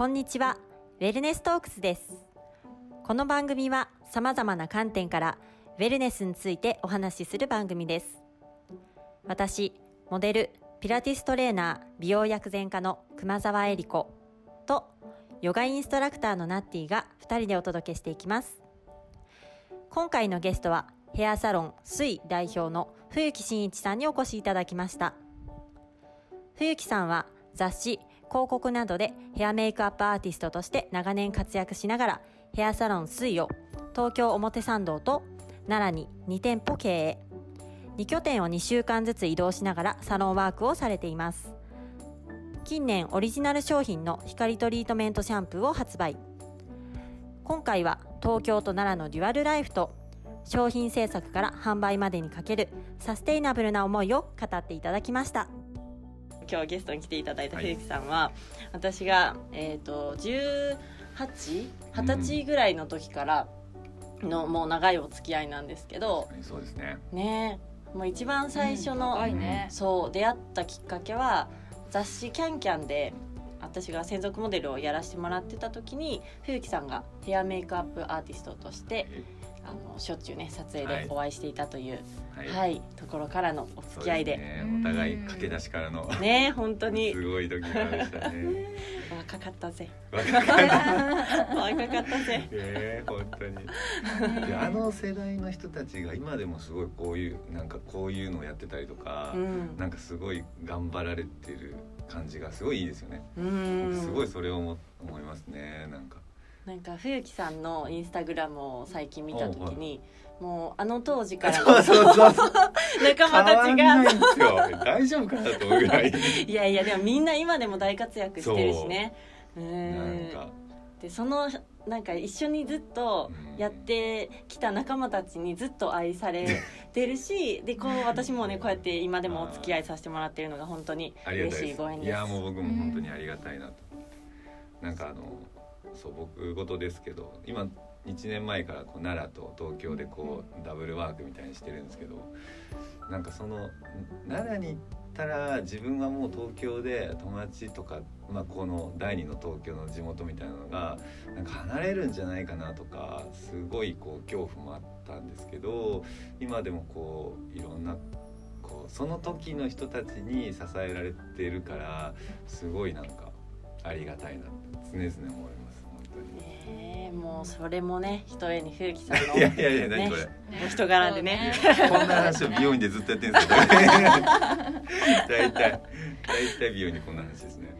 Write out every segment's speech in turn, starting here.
こんにちは。ウェルネストークスです。この番組は様々な観点からウェルネスについてお話しする番組です。私モデルピラティストレーナー美容薬膳家の熊沢恵理子とヨガインストラクターのナッティが2人でお届けしていきます。今回のゲストはヘアサロン水代表の冬木真一さんにお越しいただきました。冬木さんは雑誌広告などでヘアメイクアップアーティストとして長年活躍しながらヘアサロン水を東京表参道と奈良に2店舗経営。2拠点を2週間ずつ移動しながらサロンワークをされています。近年オリジナル商品の光トリートメントシャンプーを発売。今回は東京と奈良のデュアルライフと商品制作から販売までにかけるサステイナブルな思いを語っていただきました。今日ゲストに来ていただいた冬木さんは、はい、私が、えーと、1820歳ぐらいの時からの、もう長いお付き合いなんですけどそうですね。ねもう一番最初の、うんね、そう出会ったきっかけは雑誌「キャンキャンで私が専属モデルをやらせてもらってた時に冬木さんがヘアメイクアップアーティストとしてあのしょっちゅうね撮影でお会いしていたという、はい、はい、ところからのお付き合いで、ね、お互い駆け出しからのね本当に。すごい時でしたね。若かったぜ。若かった。若かったぜ。ね本当に。あの世代の人たちが今でもすごいこういうなんかこういうのをやってたりとか、うん、なんかすごい頑張られてる感じがすごいいいですよね。すごいそれを思思いますね。なんかなんか冬木さんのインスタグラムを最近見た時にもうあの当時から そうそうそう。仲間たちが。大丈夫かなと思うぐらい。いやいやでもみんな今でも大活躍してるしね。うん。でそのなんか一緒にずっとやってきた仲間たちにずっと愛されてるしでこう私もねこうやって今でもお付き合いさせてもらってるのが本当に嬉しい。ご縁です。いやもう僕も本当にありがたいなと、なんかあのそう僕事ですけど今1年前からこう奈良と東京でこうダブルワークみたいにしてるんですけどなんかその奈良に行ったら自分はもう東京で友達とか、まあ、この第二の東京の地元みたいなのがなんか離れるんじゃないかなとかすごいこう恐怖もあったんですけど今でもこういろんなこうその時の人たちに支えられてるからすごいなんかありがたいなって常々思います。ねもうそれもねひとえに冬木さんの いやいやいや何これ、お人柄でね。こんな話を美容院でずっとやってるんですけど 大体大体美容院でこんな話ですね。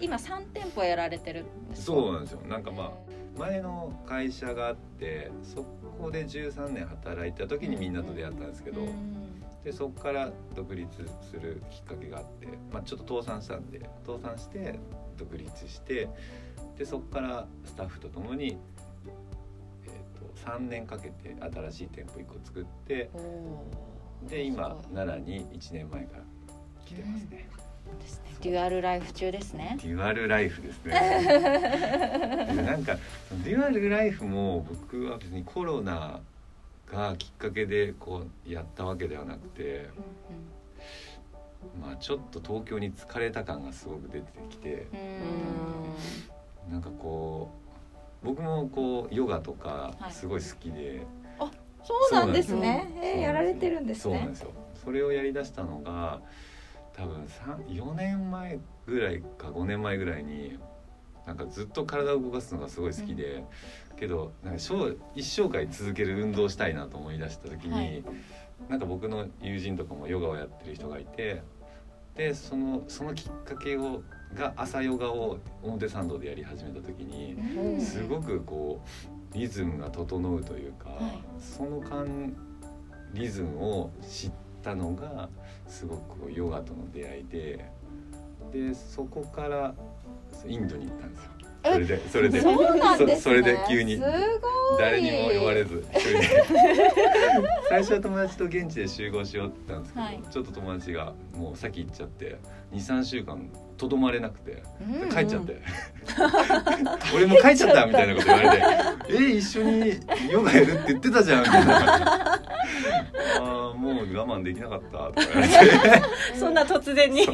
今三店舗やられてるそうなんですよ。なんかまあ前の会社があってそこで13年働いた時にみんなと出会ったんですけど、でそこから独立するきっかけがあって、まあ、ちょっと倒産したんで倒産して独立してでそこからスタッフと共に、えーと、3年かけて新しい店舗1個作ってで今奈良に1年前から来てますね。ですね。デュアルライフ中ですね。デュアルライフですね。なんかデュアルライフも僕は別にコロナがきっかけでこうやったわけではなくて、まあちょっと東京に疲れた感がすごく出てきて、なんかこう僕もこうヨガとかすごい好きで、はい、あそうなんですねえー、やられてるんですね。そうなんですよ。それをやりだしたのが多分4年前ぐらいか5年前ぐらいになんかずっと体を動かすのがすごい好きで、うん、けどなんか一生涯続ける運動したいなと思い出した時に、はい、なんか僕の友人とかもヨガをやってる人がいてでそのそのきっかけをが朝ヨガを表参道でやり始めた時に、すごくこうリズムが整うというか、その間リズムを知ったのがすごくヨガとの出会いででそこからインドに行ったんですよ。それでそれで。そね、それで急に。誰にも呼ばれず 最初は友達と現地で集合しようって言ったんですけど、はい、ちょっと友達がもう先行っちゃって23週間とどまれなくて、うん、帰っちゃって。俺も帰っちゃったみたいなこと言われて「え一緒にヨガやるって言ってたじゃん」みたいな。あもう我慢できなかったとか言われて。そんな突然に。え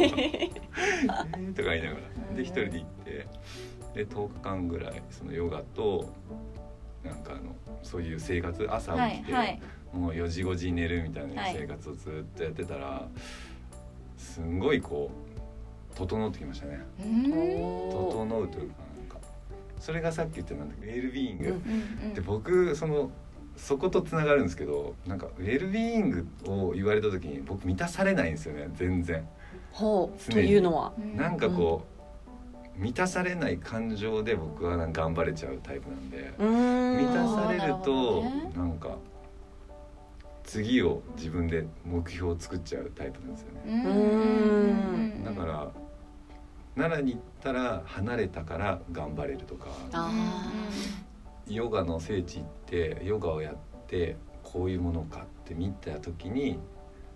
とか言いながら。で一人で行って。で10日間ぐらいそのヨガとなんかあのそういう生活朝は起きて、いはい。もう4時5時に寝るみたいなはい生活をずっとやってたら、すんごいこう整ってきましたね。整うというかなんか。それがさっき言ったなんだっけウェルビーイング、うんうんうん。で僕そのそことつながるんですけどなんかウェルビーイングを言われた時に僕満たされないんですよね全然。ほう。というのは。うんなんかこう、満たされない感情で僕はなんか頑張れちゃうタイプなんで、満たされるとなんか次を自分で目標を作っちゃうタイプなんですよね。うんうん。だから奈良に行ったら離れたから頑張れるとか。あヨガの聖地行ってヨガをやってこういうものかって見た時に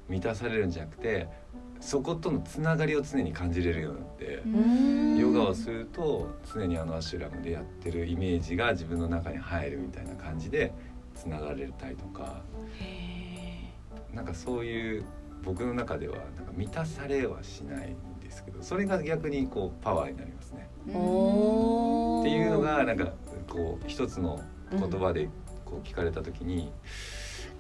満たされるんじゃなくてそことのつながりを常に感じれるようになって。ん。ヨガをすると常にあのアシュラムでやってるイメージが自分の中に入るみたいな感じでつながれたりとか。へなんかそういう僕の中ではなんか満たされはしない。んですけどそれが逆にこうパワーになりますね。っていうのがなんかこう一つの言葉でこう聞かれた時に。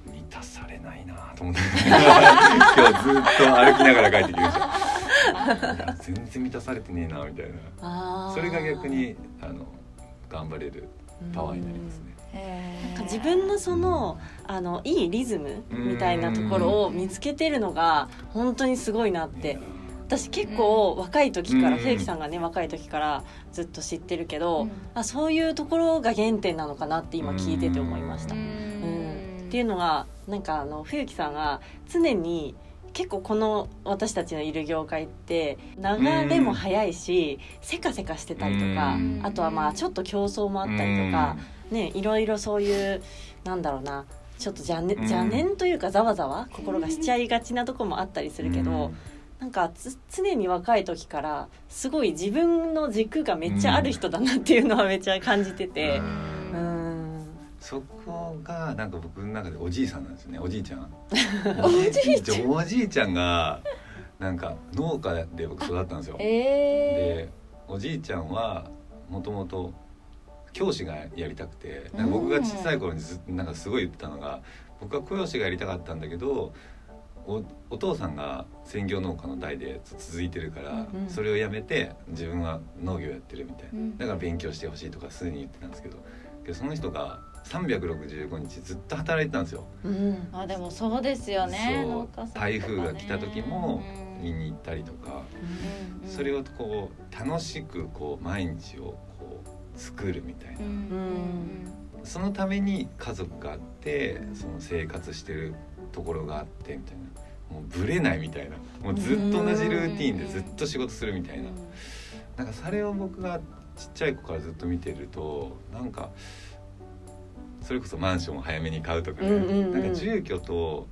満たされないなと思って。今日ずっと歩きながら帰ってきました。全然満たされてねえなみたいな。それが逆にあの頑張れるパワーになりますね。なんか自分のそのあのいいリズムみたいなところを見つけてるのが本当にすごいなって私結構若い時からうん。冬木さんがね若い時からずっと知ってるけど、うん。あそういうところが原点なのかなって今聞いてて思いました。ううん。んっていうのがなんかあの冬木さんが常に結構この私たちのいる業界って流れも早いし、せかせかしてたりとか、うん。あとはまあちょっと競争もあったりとか、ねいろいろそういうなんだろうなちょっと邪念うん。邪念というかざわざわ心がしちゃいがちなとこもあったりするけど、なんかつ常に若い時からすごい自分の軸がめっちゃある人だなっていうのはめっちゃ感じてて。ううん。んそこがなんか僕の中でおじいさんなんですよね。おじいちゃん。おじいちゃん？おじいちゃん。がなんか農家で僕育ったんですよ。えでおじいちゃんはもともと教師がやりたくて僕が小さい頃にずっとなんかすごい言ってたのが僕は教師がやりたかったんだけどおお父さんが専業農家の代で続いてるから、うんそれをやめて自分は農業やってるみたいな、うん。だから勉強してほしいとかすでに言ってたんですけどけどその人が365日ずっと働いてたんですよ。うん。ー、あでもそうですよね。ね。台風が来た時もうん。見に行ったりとか、うんそれをこう楽しくこう毎日をこう作るみたいな、うん。そのために家族があってその生活してるところがあってみたいな。もうブレないみたいな。もうずっと同じルーティンでずっと仕事するみたいな。なんかそれを僕がちっちゃい子からずっと見てるとなんかそれこそマンションを早めに買うとかね、うんうんうん。なんか住居と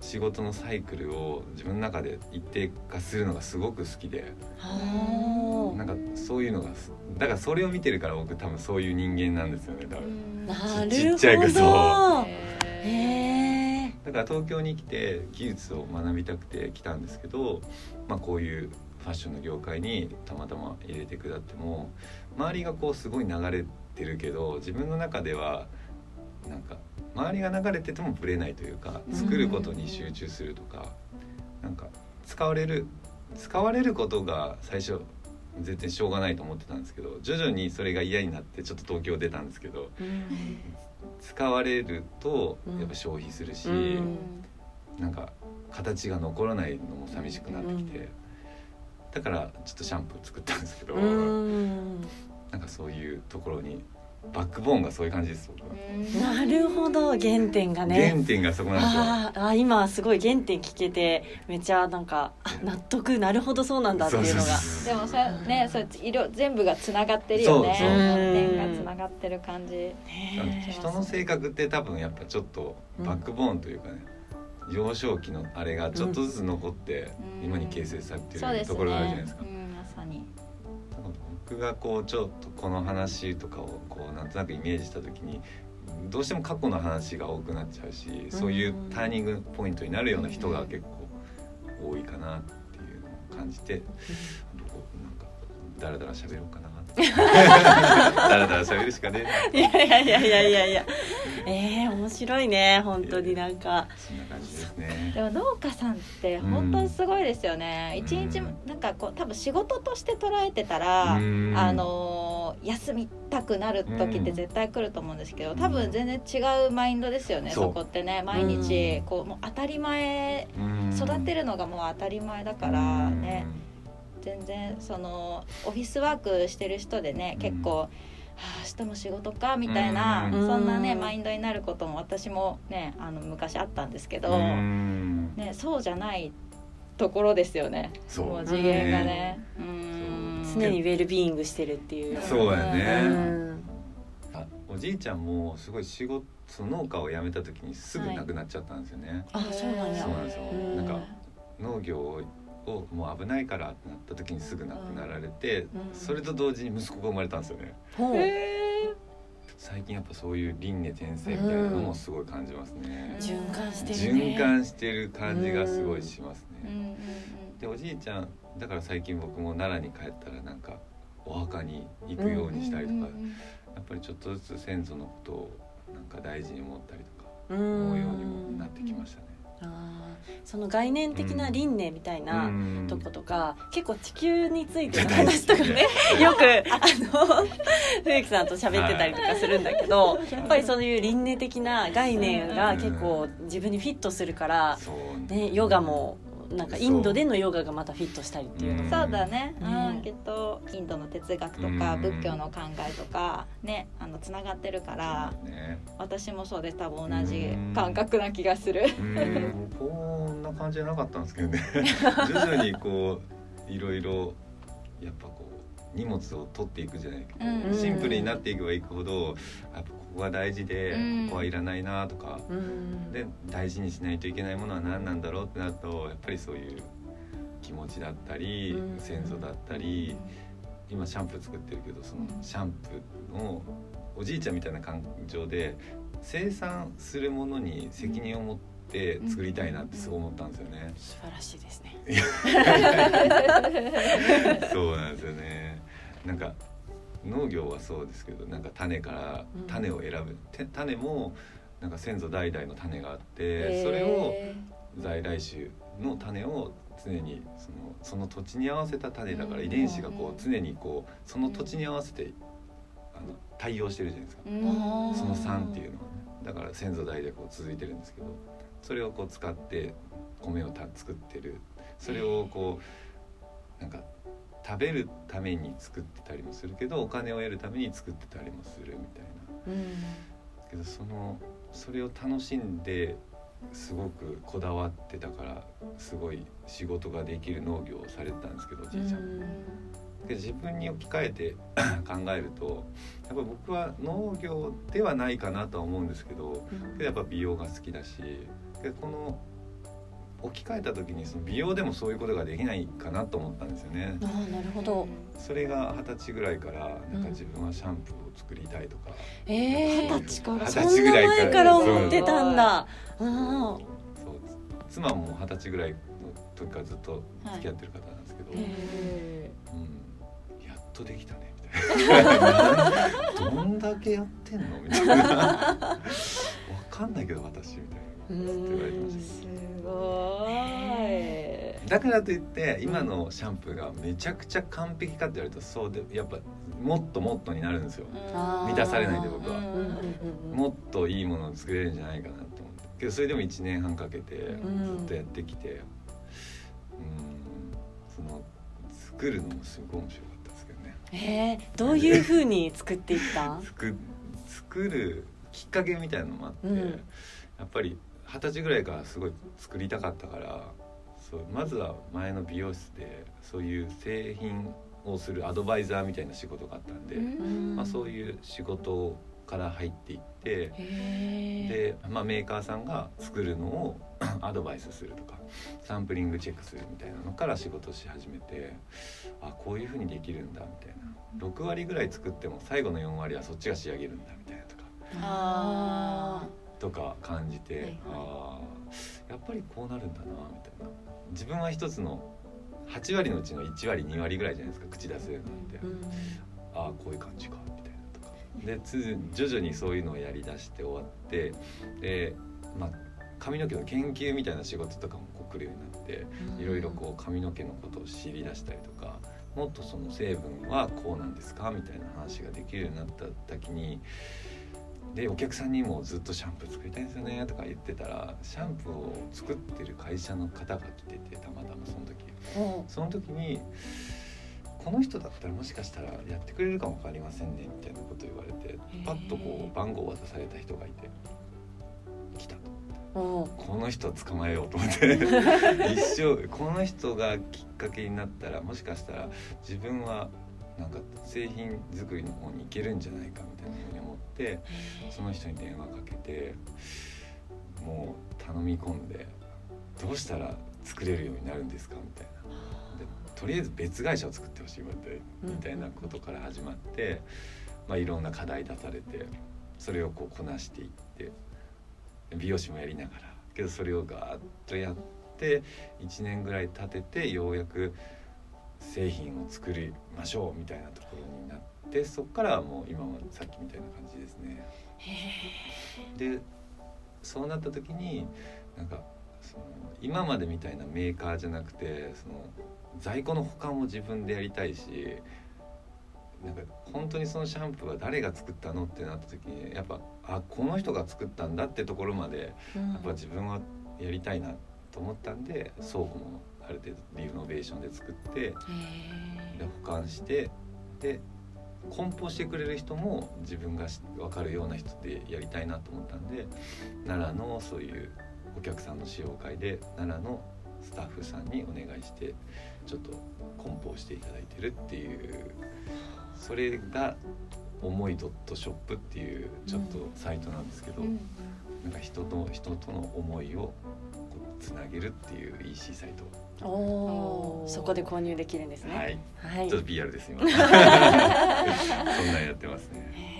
仕事のサイクルを自分の中で一定化するのがすごく好きで。はなんかそういうのがすだからそれを見てるから僕多分そういう人間なんですよね多分。ちるっちゃい子そほどへへえだから東京に来て技術を学びたくて来たんですけど、まあ、こういうファッションの業界にたまたま入れてくだっても周りがこうすごい流れてるけど自分の中ではなんか周りが流れててもぶれないというか作ることに集中するとか、なんか使われる使われることが最初全然しょうがないと思ってたんですけど徐々にそれが嫌になってちょっと東京出たんですけど使われるとやっぱ消費するし、うん。なんか形が残らないのも寂しくなってきて、だからちょっとシャンプー作ったんですけど、うん。なんかそういうところにバックボーンがそういう感じですなるほど原点がね。原点がそこなんですよ。あ今すごい原点聞けてめっちゃなんかあ納得なるほどそうなんだっていうのが。そうでもそれねそれ色全部がつながってるよね。そうそう点がつながってる感じ。人の性格って多分やっぱちょっとバックボーンというかね、幼少期のあれがちょっとずつ残ってうん。今に形成されてるところがあるじゃないですか。うんまさに僕がこうちょっとこの話とかをこうなんとなくイメージした時にどうしても過去の話が多くなっちゃうしそういうターニングポイントになるような人が結構多いかなっていうのを感じてどこなんかだらだら喋ろうかなだらだら喋るしかねえいやいやいやいやいやいや。えー、面白いね本当になんか。そんな感じですね。でも農家さんって本当にすごいですよね、一日うんなんかこう多分仕事として捉えてたら、うん。あのー休みたくなる時って絶対来ると思うんですけど、多分全然違うマインドですよね、そこってね。毎日こうもう当たり前うん。育てるのがもう当たり前だからね、全然そのオフィスワークしてる人でねうん。結構、はあ明日も仕事かみたいな、うん。そんなねうんマインドになることも私もねあの昔あったんですけうど、ん。ね、そうじゃないところですよねそう。もう次元がね。うん。常にウェルビーイングしてるっていう。そうやうね、おじいちゃんもすごい仕事その農家を辞めた時にすぐ亡くなっちゃったんですよね、あそうなんやそうなんですよ。うんなん。か農業をもう危ないからってなった時にすぐ亡くなられて、うん。それと同時に息子が生まれたんですよね。ほう。最近やっぱそういう輪廻転生みたいなのもすごい感じますね、循環してるね。循環してる感じがすごいしますね、うんうんでおじいちゃんだから最近僕も奈良に帰ったらなんかお墓に行くようにしたりとか、うんうんうんやっぱりちょっとずつ先祖のことをなんか大事に思ったりとかう思うようにその概念的な輪廻みたいなうん。とことか、結構地球についての話とかねよくあの冬木さんと喋ってたりとかするんだけど、やっぱりそういう輪廻的な概念が結構自分にフィットするから、ね、ヨガもなんかインドでのヨガがまたフィットしたりっていうのそうだね、ねうん、きっと。インドの哲学とかうん仏教の考えとかねあのつながってるからね。私もそうです多分同じ感覚な気がする。うん。こんな感じじゃなかったんですけどね。徐々にこういろいろやっぱこう荷物を取っていくじゃないけど、うん。シンプルになっていけばいくほどやっぱこ大事で、うんここはいらないなとか。うんで大事にしないといけないものは何なんだろうってなるとやっぱりそういう気持ちだったり、うん先祖だったり今シャンプー作ってるけどそのうんシャンプーのおじいちゃんみたいな感情で生産するものに責任を持って作りたいなってそう思ったんですよね。素晴らしいですね そうなんですよね。なんか農業はそうですけどなんか種からうん。種を選ぶ、て種もなんか先祖代々の種があってそれを在来種の種を常にそのその土地に合わせた種だからうん遺伝子がこう常にこうその土地に合わせてあの対応してるじゃないですか。うん。その産っていうのは。ねだから先祖代々こう続いてるんですけどそれをこう使って米をた作ってる。それをこうなんか食べるために作ってたりもするけどお金を得るために作ってたりもするみたいな。うんけどそのそれを楽しんですごくこだわってたからすごい仕事ができる農業をされてたんですけどおじいちゃん。で自分に置き換えて 考えるとやっぱ僕は農業ではないかなとは思うんですけどけどやっぱ美容が好きだしでこの置き換えた時にその美容でもそういうことができないかなと思ったんですよね。ああなるほど。それが二十歳ぐらいからなんか自分はシャンプーを作りたいとか、ええ二十歳から。そんな前から思ってたんだ。う。んそう妻も二十歳ぐらいの時からずっと付き合ってる方なんですけど、へうん、やっとできたねみたいな。どんだけやってんのみたいな。わかんないけど私みたいな。ずっと言われてましたすごい。だからといって今のシャンプーがめちゃくちゃ完璧かって言われるとそうでやっぱもっともっとになるんですよ。満たされないんで僕は。もっといいものを作れるんじゃないかなと思って。けどそれでも1年半かけてん。ずっとやってきてうんその作るのもすごい面白かったですけどね。えー、どういう風に作っていった？作作るきっかけみたいなのもあって、うん。やっぱり二十歳ぐらいからすごい作りたかったからそうまずは前の美容室でそういう製品をするアドバイザーみたいな仕事があったんで、まあ、そうういう仕事から入っていって、で、まあ、メーカーさんが作るのを アドバイスするとかサンプリングチェックするみたいなのから仕事し始めてあこういうふうにできるんだみたいな。6割ぐらい作っても最後の4割はそっちが仕上げるんだみたいなとか。あとか感じて、はいはい。ああやっぱりこうなるんだなみたいな。自分は一つの8割のうちの1割2割ぐらいじゃないですか口出せるのって。ー、うん。ああこういう感じかみたいなとか。でつ徐々にそういうのをやりだして終わってでまあ髪の毛の研究みたいな仕事とかもこう来るようになっていろいろこう髪の毛のことを知り出したりとかもっとその成分はこうなんですかみたいな話ができるようになった時にでお客さんにもずっとシャンプー作りたいんですよねとか言ってたらシャンプーを作ってる会社の方が来ててたまたまその時。おその時にこの人だったらもしかしたらやってくれるかも分かりませんねみたいなこと言われてパッとこう番号を渡された人がいて来たと。おこの人捕まえようと思って。一生この人がきっかけになったらもしかしたら自分はなんか製品作りの方に行けるんじゃないかみたいなふうに思ってその人に電話かけてもう頼み込んでどうしたら作れるようになるんですかみたいな。でとりあえず別会社を作ってほしいみたいなことから始まって、まあ、いろんな課題出されてそれをこうこなしていって美容師もやりながらけどそれをガーッとやって1年ぐらい経ててようやく製品を作りましょうみたいなところになってそこからはもう今はさっきみたいな感じですね。でそうなった時になんかその今までみたいなメーカーじゃなくてその在庫の保管も自分でやりたいしなんか本当にそのシャンプーは誰が作ったのってなった時にやっぱあこの人が作ったんだってところまでやっぱ自分はやりたいなと思ったんで倉庫もある程度リノベーションで作ってで保管してで梱包してくれる人も自分がし分かるような人でやりたいなと思ったんで奈良のそういうお客さんの使用会で奈良のスタッフさんにお願いしてちょっと梱包していただいてるっていうそれが「思いドットショップ」っていうちょっとサイトなんですけど、なんか人と人との思いをつなげるっていう EC サイト、おー。そこで購入できるんですね。はい。はい。ちょっと PR です今。そんなんやってますね。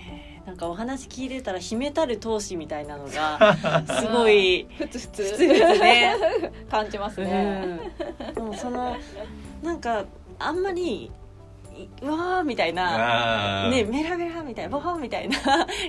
なんかお話聞いてたら秘めたる闘志みたいなのが すごいふつふつ普通ですね。感じますね。うん、でもそのなんかあんまりわーみたいなねメラメラみたいなボホンみたいな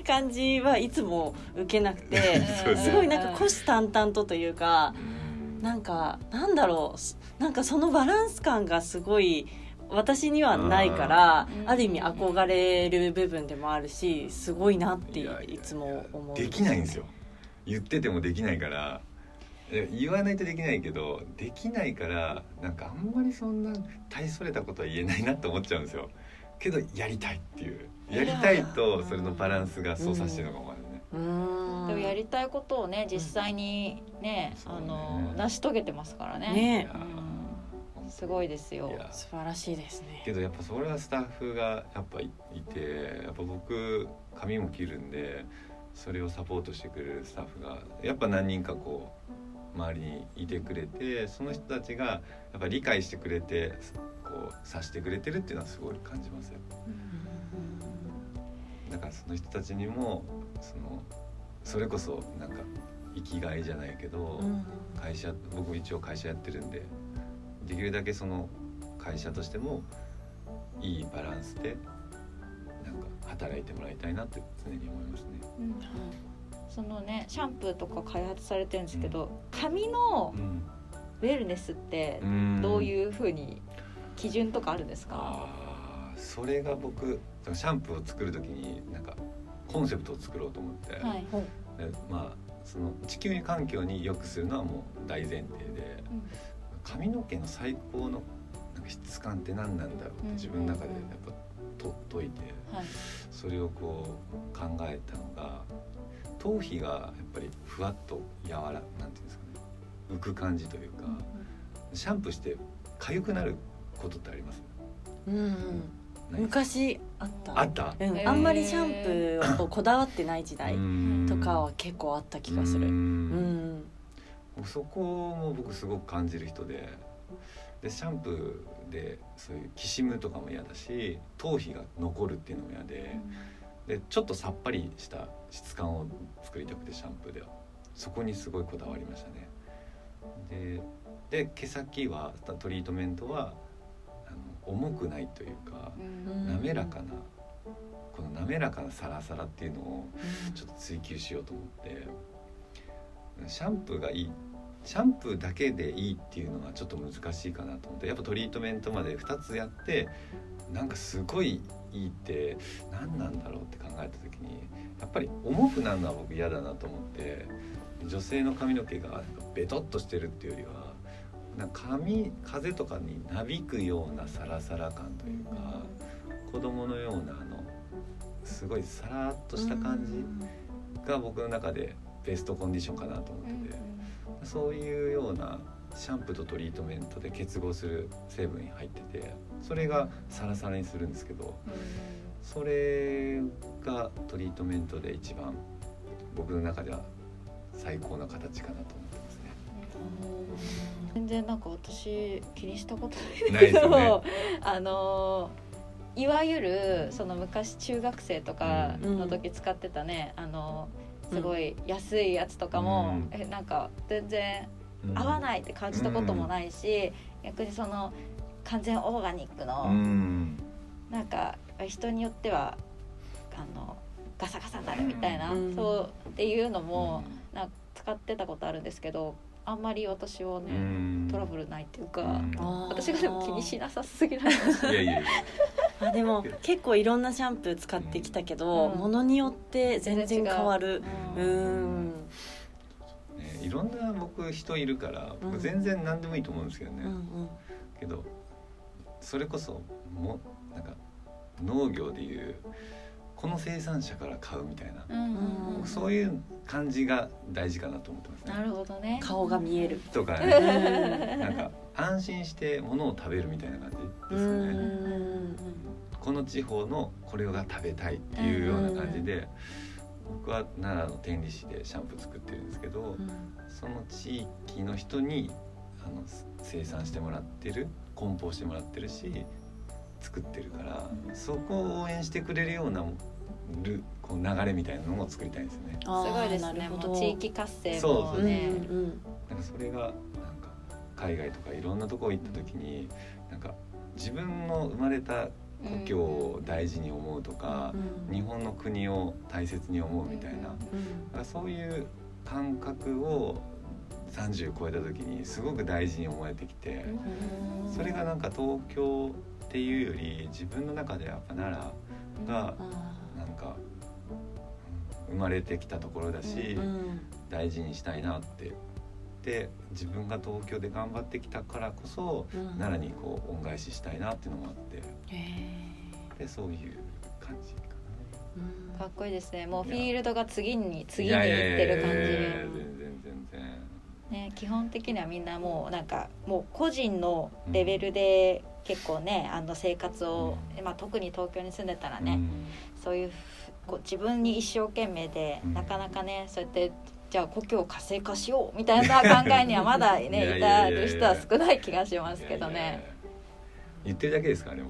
感じはいつも受けなくてすごいなんか虎視眈々とというかうんなんかなんだろう。なんかそのバランス感がすごい私にはないからうん。ある意味憧れる部分でもあるしすごいなっていつも思う。できないんですよ。言っててもできないから。え言わないとできないけどできないからなんかあんまりそんな大それたことは言えないなって思っちゃうんですよ。けどやりたいっていう。やりたいとそれのバランスがそうさせてるのかもでもやりたいことをね実際にね、あの成し遂げてますからね。すごいですよ。素晴らしいですね。けどやっぱそれはスタッフがやっぱいいてやっぱ僕髪も切るんでそれをサポートしてくれるスタッフがやっぱ何人かこう周りにいてくれてその人たちがやっぱ理解してくれてこうさしてくれてるっていうのはすごい感じますよ。だからその人たちにもそのそれこそなんか生きがいじゃないけど、うん。会社僕も一応会社やってるんでできるだけその会社としてもいいバランスでなんか働いてもらいたいなって常に思いますね。うん。そのねシャンプーとか開発されてるんですけど、髪のうん。ウェルネスってどういうふうに基準とかあるんですか？あーそれが僕シャンプーを作る時になんかコンセプトを作ろうと思って、はい。でまあその地球環境に良くするのはもう大前提で髪の毛の最高のなんか質感って何なんだろうって自分の中でやっぱと解いて。はい。それをこう考えたのが頭皮がやっぱりふわっと柔らなんていうんですかね浮く感じというかシャンプーして痒くなることってあります？うんうん。昔あった。あった？うん。あんまりシャンプーをこうこだわってない時代とかはは結構あった気がする。うん。そこも僕すごく感じる人ででシャンプーでそういうきしむとかも嫌だし頭皮が残るっていうのも嫌ででちょっとさっぱりした質感を作りたくてシャンプーでは。そこにすごいこだわりましたね。でで毛先はトリートメントは重くないというかうん。滑らかなこの滑らかなサラサラっていうのをちょっと追求しようと思ってシャンプーがいいシャンプーだけでいいっていうのはちょっと難しいかなと思ってやっぱトリートメントまで2つやってなんかすごいいいって何なんだろうって考えた時にやっぱり重くなるのは僕嫌だなと思って女性の髪の毛がベトっとしてるっていうよりはなんか髪風とかになびくようなサラサラ感というか子供のようなあのすごいサラッとした感じが僕の中でベストコンディションかなと思っててそういうようなシャンプーとトリートメントで結合する成分に入っててそれがサラサラにするんですけどそれがトリートメントで一番僕の中では最高な形かなと思ってますね。全然なんか私気にしたことなないいけど、ね。あのいわゆるその昔中学生とかの時使ってたね、あのすごい安いやつとかも、うん。えなんか全然うん合わないって感じたこともないし、逆にその完全オーガニックの、うん。なんか人によってはあのガサガサになるみたいな、うん。そうっていうのも、なんか使ってたことあるんですけどあんまり私はね、うん。トラブルないっていうか、私がでも気にしなさすぎないいいやいや。あでも結構いろんなシャンプー使ってきたけど、うん。ものによって全然変わる。う。うん。いろんな僕人いるからうん。僕全然何でもいいと思うんですけどね、うんうん。けどそれこそもなんか農業でいうこの生産者から買うみたいな、うんうん僕そういう感じが大事かなと思ってますね。なるほどね。顔が見える。とかうねん。なんか安心して物を食べるみたいな感じうですよね。んこの地方のこれが食べたいっていうような感じで僕は奈良の天理市でシャンプー作ってるんですけどその地域の人にあの生産してもらってる梱包してもらってるし作ってるからそこを応援してくれるようなるこう流れみたいなのを作りたいんですよね。すごいですね。もう地域活性そうそうもね。うなんかそれがなんか海外とかいろんなところ行った時になんか自分の生まれた故郷を大事に思うとかう、ん日本の国を大切に思うみたいな、そういう感覚を30超えた時にすごく大事に思えてきて、うんそれがなんか東京っていうより自分の中でやっぱ奈良が生まれてきたところだし、うん大事にしたいなって。で自分が東京で頑張ってきたからこそうん。奈良にこう恩返ししたいなっていうのもあって。へでそういう感じかーうん。かっこいいですね。もうフィールドが次にな。次に行ってる感じ。全然全然。ね、基本的にはみんなもうなんかもう個人のレベルで結構ねあの生活を、まあ、特に東京に住んでたらね、そういうこう自分に一生懸命で、なかなかねそうやってじゃあ故郷活性化しようみたいな考えにはまだね 至る人は少ない気がしますけどね。言ってるだけですかね。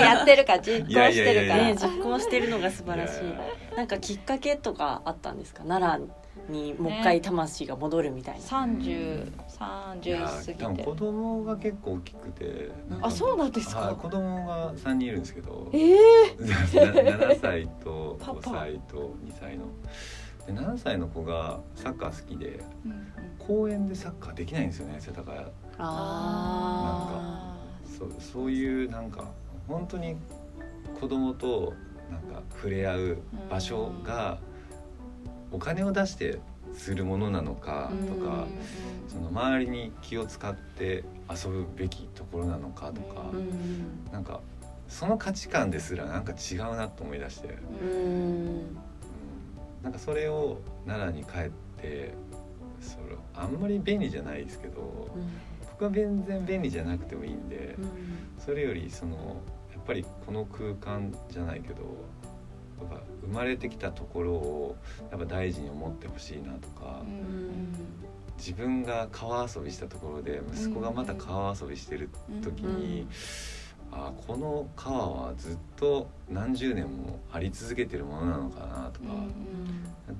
やってるか実行してるから。実行してるのが素晴らしい。なんかきっかけとかあったんですか？奈良にもう一回魂が戻るみたいな。三十31過ぎて。子供が結構大きくてあそうなんですか？子供が3人いるんですけど。ええー、7歳と5歳と2歳の。で7歳の子がサッカー好きで、うんうん、公園でサッカーできないんですよね世田谷。ああかそそういうなんか本当に子供となんか触れ合う場所がお金を出してするものなのかとか、うん。周りに気を使って遊ぶべきところなのかとかーうん。なんかその価値観ですらなんか違うなと思い出して。うん。うんなんかそれを奈良に帰ってそれあんまり便利じゃないですけど僕は全然便利じゃなくてもいいんでうん。それよりそのやっぱりこの空間じゃないけどやっぱ生まれてきたところをやっぱ大事に思ってほしいなとか自分が川遊びしたところで息子がまた川遊びしてる時にあこの川はずっと何十年もあり続けてるものなのかなとか。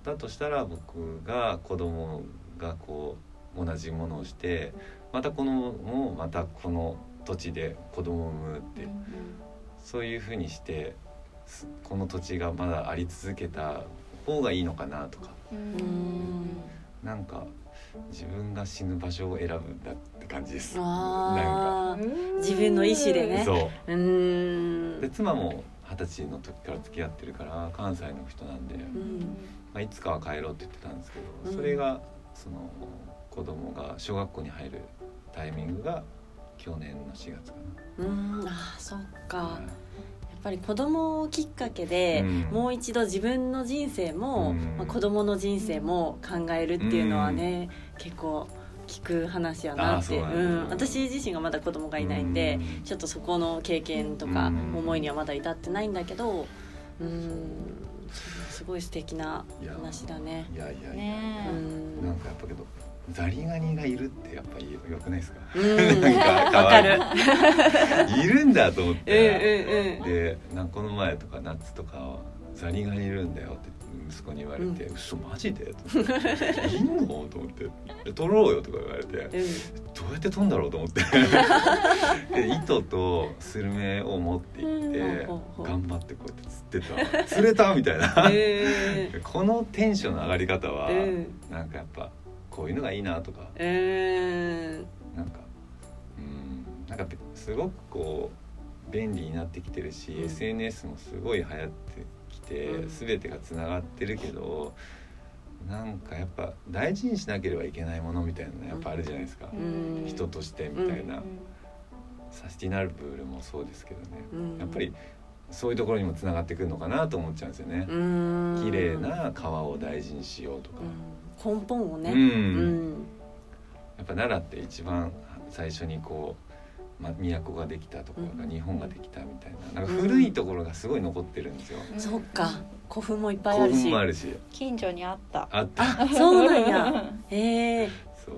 だとしたら僕が子供がこう同じものをしてまたこのもまたこの土地で子供を産むってそういうふうにしてすこの土地がまだあり続けた方がいいのかなとか。うん。なんか自分が死ぬ場所を選ぶんだって感じです。なんあー。うん自分の意思でね。そう。うーん。で妻も二十歳の時から付き合ってるから関西の人なんで、うん。まあ、いつかは帰ろうって言ってたんですけど、うん。それがその子供が小学校に入るタイミングが去年の4月かうん。あーそっかぱり子供をきっかけで、うん。もう一度自分の人生も、うん。まあ、子供の人生も考えるっていうのはね、結構聞く話やなってうなん私自身がまだ子供がいないんで、うん。ちょっとそこの経験とかうん。思いにはまだ至ってないんだけどうん。すごい素敵な話だね。いやいやいや、ねうんなんかやっぱけどザリガニがいるってやっぱりよくないですか、うん。なんかわ可愛いかる。いるんだと思っうんて、うんうん。でなこの前とか夏とかはザリガニいるんだよって息子に言われて「嘘マジで?」と思って「いんの?」と思って。で「取ろうよ」とか言われて。うん。どうやって取んだろうと思って。で糸とスルメを持って行ってうん。頑張ってこうやって釣ってた。釣れたみたいな。うんこのテンションの上がり方はうん。なんかやっぱこういうのがいいなとか。うん。なんかうん。なんかすごくこう便利になってきてるし、うん。SNS もすごい流行ってきて、うん。全てがつながってるけどなんかやっぱ大事にしなければいけないものみたいなのやっぱあるじゃないですか、うん。人としてみたいな、サスティナブルもそうですけどね、うん。やっぱりそういうところにもつながってくるのかなと思っちゃうんですよね。うん。綺麗な川を大事にしようとか、うん根本をね。うん。うん。やっぱ奈良って一番最初にこう、ま、都ができたところがうん。日本ができたみたいななんか古いところがすごい残ってるんですよ。そっか。古墳もいっぱいあ興るし。あるし。近所にあった。あった。あそうなんや。へえ。そう。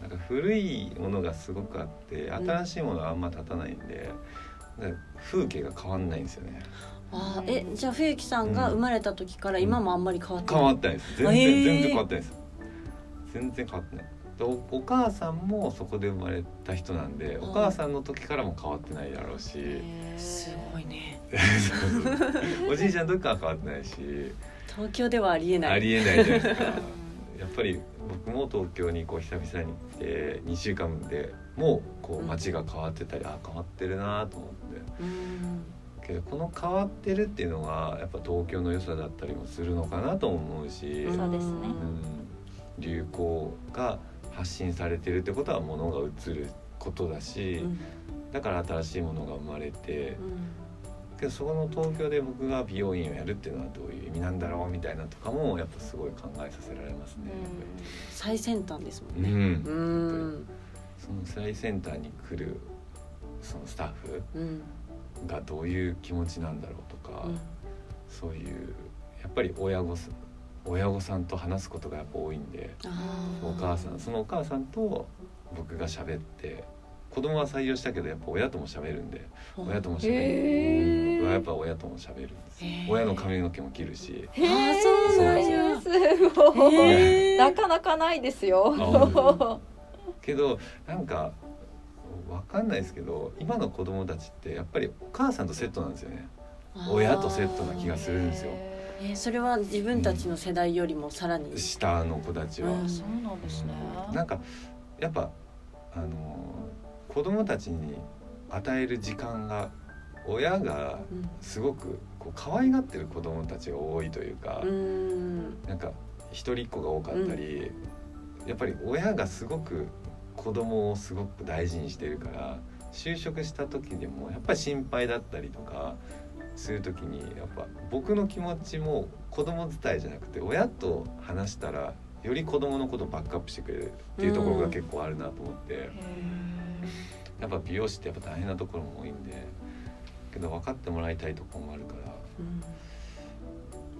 なんか古いものがすごくあって新しいものがあんま立たないんで、風景が変わんないんですよねあえじゃあ冬木さんが生まれた時から今もあんまり変わってない？変わってないです。全然、へー。全然変わってないです。全然変わってない。でおお母さんもそこで生まれた人なんでお母さんの時からも変わってないだろうし、すごいね。おじいちゃんの時から変わってないし。東京ではありえない。ありえないじゃないですか。やっぱり僕も東京にこう久々に来て2週間でもうこう街が変わってたり、あ変わってるなと思って。うんけどこの変わってるっていうのがやっぱ東京の良さだったりもするのかなとも思うし、うん。そうですね。うん。流行が発信されてるってことは物が映ることだし、うん。だから新しいものが生まれて、うん。けどそこの東京で僕が美容院をやるっていうのはどういう意味なんだろうみたいなとかもやっぱすごい考えさせられますね。最先端ですもうん。ん、ねうんその最先端に来るそのスタッフうんがどういう気持ちなんだろうとか、うん。そういうやっぱり親御さん親御さんと話すことがやっぱ多いんでお母さんそのお母さんと僕が喋って子供は採用したけどやっぱ親とも喋るんで親とも喋る、へー。僕はやっぱ親とも喋るんですよ。へー。親の髪の毛も切るし。へーあそうなんやすごい、なかなかないですよ。あけどなんかわかんないですけど今の子供たちってやっぱりお母さんとセットなんですよね。親とセットな気がするんですよ。えーそれは自分たちの世代よりもさらに。下の子たちは、うん。そうなんですね。なんかやっぱあの子供たちに与える時間が親がうん。すごくこう可愛がってる子供たちが多いというか、うん。なんか一人っ子が多かったり、やっぱり親がすごく子供をすごく大事にしてるから就職した時でもやっぱり心配だったりとかする時にやっぱ僕の気持ちも子供伝いじゃなくて親と話したらより子供のことをバックアップしてくれるっていうところが結構あるなと思って、やっぱ美容師ってやっぱ大変なところも多いんでけど分かってもらいたいところもあるから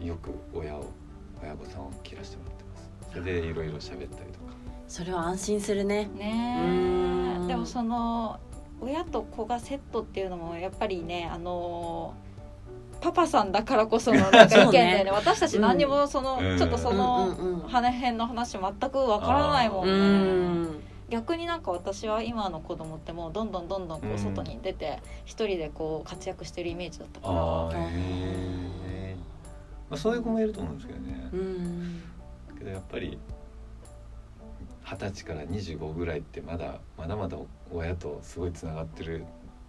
うん。よく親を親御さんを切らしてもらってます。それでいろいろ喋ったりとかそれは安心するね。ねでもその親と子がセットっていうのもやっぱりねあのパパさんだからこその なんか意見だよね。私たち何にもその、うん。ちょっとその、辺の話全くわからないもんうね、ん。逆になんか私は今の子供ってもうどんどんどんどんこううん。外に出て一人でこう活躍してるイメージだったから、まあ、そういう子もいると思うんですけどね、うん。けどやっぱり二十歳から25ぐらいってまだまだまだ親とすごいつながってる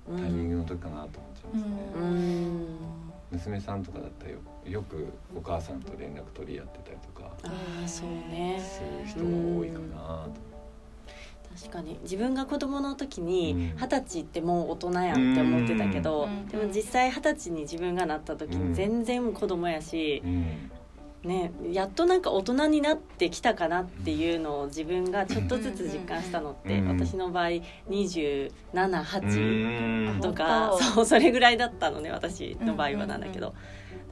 うタイミングんの時かなと思っちゃいますね、うん。娘さんとかだったらよよくお母さんと連絡取り合ってたりとかああそうね。する人が多いかなと、確かに自分が子供の時うにん。二十歳ってもう大人やんって思ってたけど、うん。でも実際二十歳に自分がなった時うん。に全然子供やしう、んね、やっとなんか大人になってきたかなっていうのを自分がちょっとずつ実感したのって、うん私の場合278うん。とか、そうそれぐらいだったのね私の場合はなんだけど、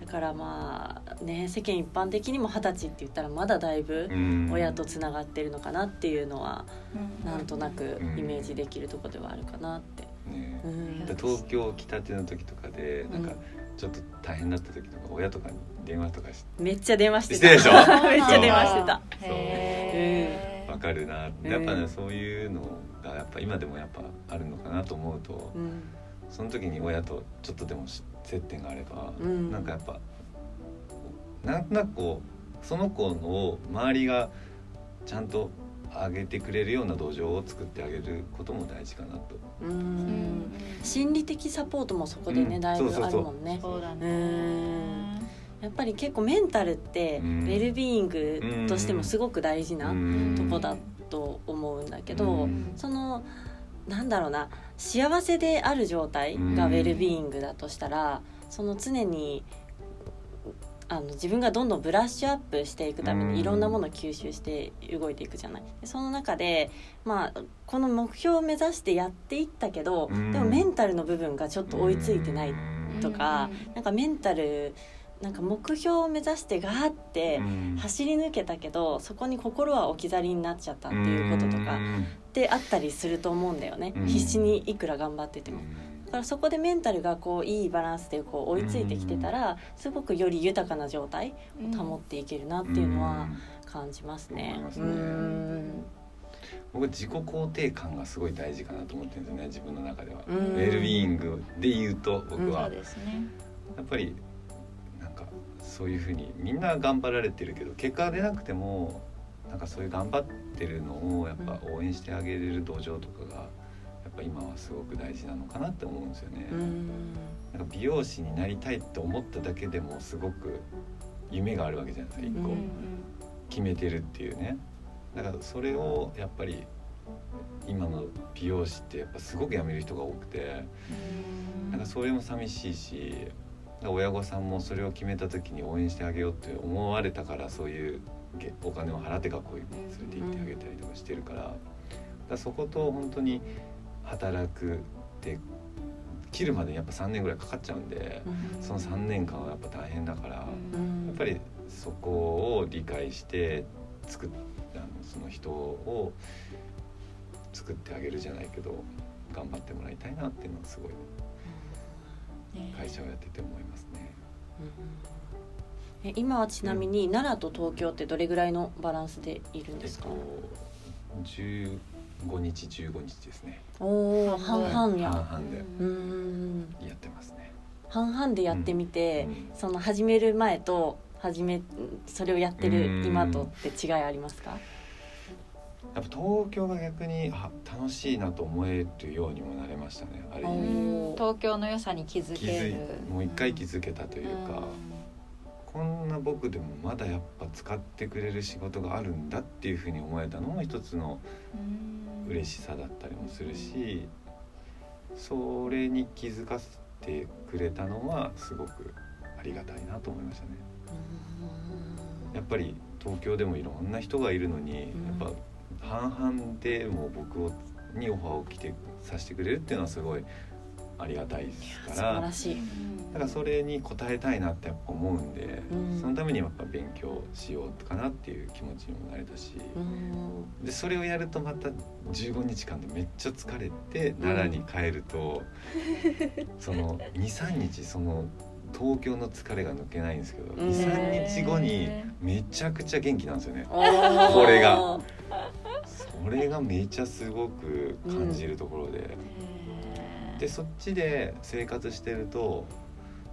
だからまあね世間一般的にも二十歳って言ったらまだだいぶうん。親とつながってるのかなっていうのはうん。なんとなくイメージできるところではあるかなって。ね。うん。で東京来たての時とかでなんかちょっと大変だった時とか親とかに電話とかしめっちゃ電話してしてでしょ？めっちゃ電話してた。へー。わかるな。うん。やっぱねそういうのがやっぱ今でもやっぱあるのかなと思うとうん。その時に親とちょっとでもし接点があればうん。なんかやっぱなんとなくこうその子の周りがちゃんと上げてくれるような土壌を作ってあげることも大事かなと。ううん。ん心理的サポートもそこでね、うん。だいぶそうそうそう。あるもん。ねそうだうねやっぱり結構メンタルってウうん。ェルビーイングとしてもすごく大事なうん。とこだと思うんだけど、うん。そのなんだろうな幸せである状態がウェルビーイングだとしたらその常にあの自分がどんどんブラッシュアップしていくためうん。にいろんなものを吸収して動いていくじゃない。でその中で、まあ、この目標を目指してやっていったけどうん。でもメンタルの部分がちょっと追いついてないうん。とかなんかメンタルなんか目標を目指してガーってうん。走り抜けたけどそこに心は置き去りになっちゃったっていうこととかってあったりすると思うんだよね、うん。必死にいくら頑張ってても。だからそこでメンタルがこういいバランスでこう追いついてきてたらすごくより豊かな状態を保っていけるなっていうのは感じますね。うね。ん。僕は自己肯定感がすごい大事かなと思ってるんですよね自分の中では、うん。ウェルビーイングで言うと僕そは、やっぱりそういうふうにみんな頑張られてるけど結果が出なくてもなんかそういう頑張ってるのをやっぱ応援してあげれる土壌とかがやっぱ今はすごく大事なのかなって思うんですよね。うん。なんか美容師になりたいって思っただけでもすごく夢があるわけじゃないですか一個。うん決めてるっていうね。だからそれをやっぱり今の美容師ってやっぱすごく辞める人が多くてなんかそれも寂しいし親御さんもそれを決めた時に応援してあげようって思われたからそういうげお金を払って学校に連れて行ってあげたりとかしてるからだそこと本当に働くって切るまでにやっぱ3年ぐらいかかっちゃうんでその3年間はやっぱ大変だから。うんやっぱりそこを理解して作っあのその人を作ってあげるじゃないけど頑張ってもらいたいなっていうのはすごい会社をやってて思いますね。え今はちなみに奈良と東京ってどれぐらいのバランスでいるんえっとですか、15日15日ですね。おお半々や、半々でうんやってますね。半々でやってみて、うん。その始める前と始めそれをやってる今とって違いありますか？やっぱ東京が逆にあ楽しいなと思えるようにもなれましたね。ある東京の良さに気づけるもう一回気づけたというか。こんな僕でもまだやっぱ使ってくれる仕事があるんだっていうふうに思えたのも一つの嬉しさだったりもするしそれに気づかせてくれたのはすごくありがたいなと思いましたね。やっぱり東京でもいろんな人がいるのに、うんやっぱ半々でも僕をにオファーを来てさせてくれるっていうのはすごいありがたいです素からだからそれに応えたいなってやっぱ思うんで、うん。そのためにやっぱ勉強しようかなっていう気持ちにもなれたし、うん。でそれをやるとまた15日間でめっちゃ疲れて奈良に帰ると、その23日その東京の疲れが抜けないんですけど、うん。23日後にめちゃくちゃ元気なんですよね。これがそこれがめちゃすごく感じるところで、でそっちで生活してると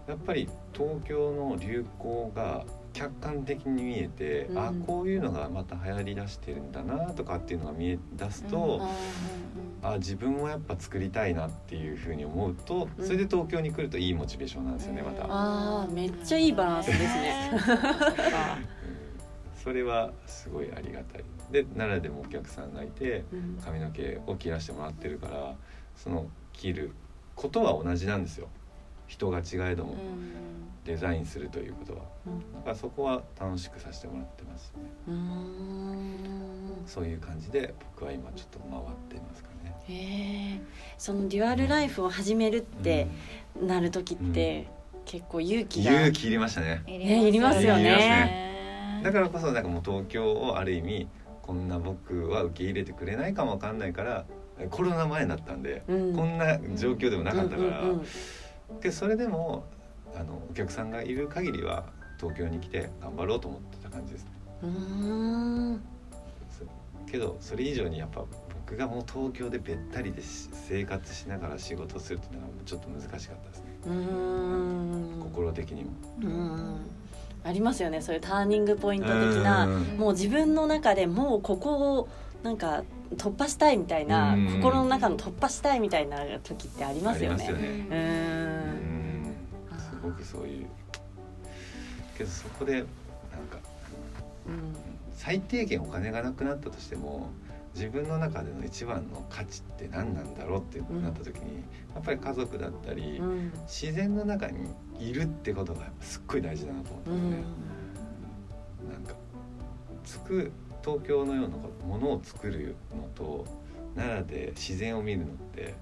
やっぱり東京の流行が客観的に見えて、うん。あこういうのがまた流行りだしてるんだなとかっていうのが見え出すと、あ自分もやっぱ作りたいなっていうふうに思うとうん。それで東京に来るといいモチベーションなんですよねまた。あーめっちゃいいバランスですね。うん。それはすごいありがたいで奈良でもお客さんがいてうん。髪の毛を切らしてもらってるからその切ることは同じなんですよ。人が違えども。デザインするということは。だからそこは楽しくさせてもらってますね。そういう感じで僕は今ちょっと回っていますかね。へえ。そのデュアルライフを始めるってなる時って結構勇気が。勇気いりましたね。ね。いりますよね。だからこそなんかもう東京をある意味こんな僕は受け入れてくれないかもわかんないからコロナ前だったんで、うん。こんな状況でもなかったから、でそれでもあのお客さんがいる限りは東京に来て頑張ろうと思ってた感じですね。うー。んけどそれ以上にやっぱ僕がもう東京でべったりでし生活しながら仕事するっていうのはちょっと難しかったですね、うーん。心的にも。うんありますよねそういうターニングポイント的なうん。もう自分の中でもうここをなんか突破したいみたいなうん。心の中の突破したいみたいな時ってありますよね。うん。すごくそういう。けどそこでなんかうん。最低限お金がなくなったとしても自分の中での一番の価値って何なんだろうってなった時に、やっぱり家族だったり、うん自然の中にいるってことがすっごい大事だなと思ったうんんですね。なんかつく東京のようなものを作るのと奈良で自然を見るのって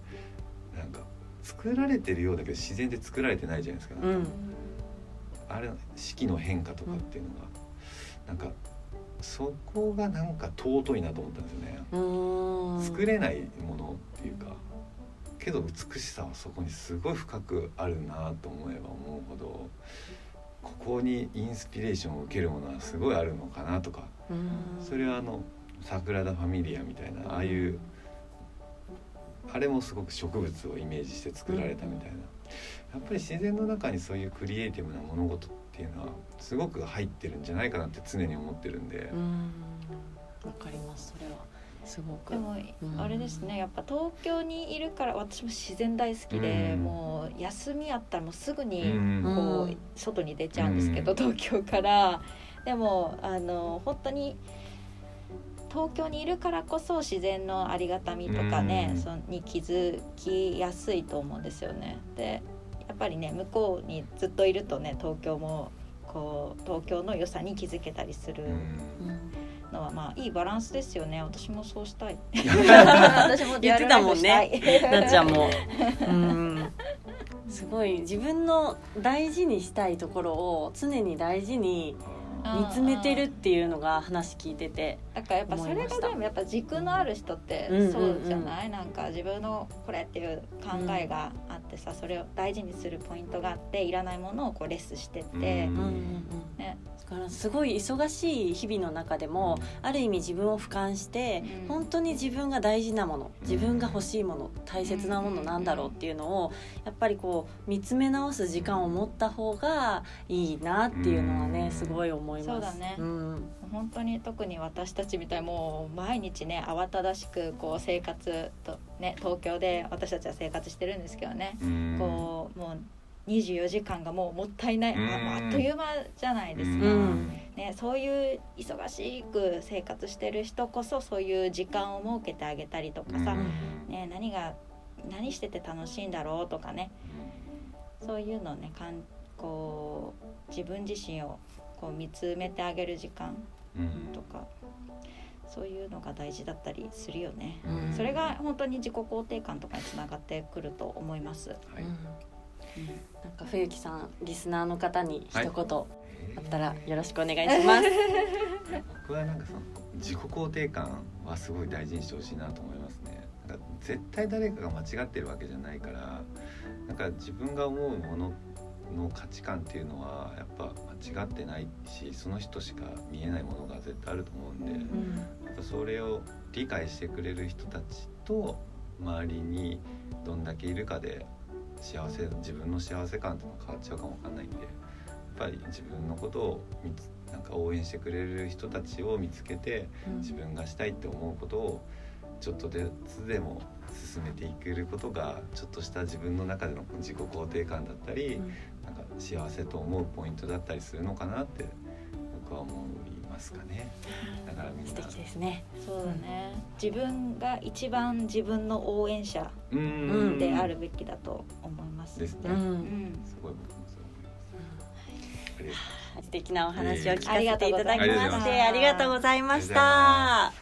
なんか作られてるようだけど自然で作られてないじゃないですか。うんあれ四季の変化とかっていうのが、なんかそこがなんか尊いなと思ったんですよね。作れないものっていうかけど美しさはそこにすごい深くあるなと思えば思うほどここにインスピレーションを受けるものはすごいあるのかなとかうん。それはあのサグラダ・ファミリアみたいなああいうあれもすごく植物をイメージして作られたみたいな。やっぱり自然の中にそういうクリエイティブな物事っていうのはすごく入ってるんじゃないかなって常に思ってるんで。う。ん。わかります。それはすごく。でもうんあれですね。やっぱ東京にいるから私も自然大好きで、うん。もう休みあったらもうすぐうにん。こう、うん外に出ちゃうんですけど、うん。東京から。でもあの本当に東京にいるからこそ自然のありがたみとかね、うん。そのに気づきやすいと思うんですよね。でやっぱりね向こうにずっといるとね東京もこう東京の良さに気づけたりするのはまあいいバランスですよね。私もそうしたい。言私もってたもんね。なっちゃんも。うん。すごい自分の大事にしたいところを常に大事に見つめてるっていうのが話聞いててだからやっぱそれがでもやっぱ軸のある人ってうんうんうん。そうじゃない、なんか自分のこれっていう考えがあってさそれを大事にするポイントがあっていらないものをこうレスしてって、うんうんうん。うんねだからすごい忙しい日々の中でもある意味自分を俯瞰してうん。本当に自分が大事なもの自分が欲しいもの大切なものなんだろうっていうのをやっぱりこう見つめ直す時間を持った方がいいなっていうのはねすごい思います。そうだね。ん。本当に特に私たちみたいもう毎日ね慌ただしくこう生活とね東京で私たちは生活してるんですけどね、うん。こうもう24時間がもうもったいない、あうん。あっという間じゃないですか。うん。ね、そういう忙しく生活してる人こそそういう時間を設けてあげたりとかさ、うん。ね、何が何してて楽しいんだろうとかね。そういうのをねかんこう自分自身をこう見つめてあげる時間うんとかそういうのが大事だったりするよね。うんそれが本当に自己肯定感とかにつながってくると思います。はいうんなんか冬木さんリスナーの方に一言あはいったらよろしくお願いします。僕はなんかその自己肯定感はすごい大事にしてほしいなと思いますね。なんか絶対誰かが間違ってるわけじゃないからなんか自分が思うものの価値観っていうのはやっぱ間違ってないしその人しか見えないものが絶対あると思うんで、うんやっぱそれを理解してくれる人たちと周りにどんだけいるかで幸せ自分の幸せ感っていうのが変わっちゃうかもわかんないんでやっぱり自分のことを見つなんか応援してくれる人たちを見つけて自分がしたいって思うことをちょっとずつでも進めていけることがちょっとした自分の中での自己肯定感だったり、なん。か幸せと思うポイントだったりするのかなって僕は思いますかね。だからみんな。素敵ですね。そうだね。自分が一番自分の応援者であるべきだと思います。ですね。うん。うんすごい僕もそう思います。素敵なお話を聞かせていただきましてありがとうございました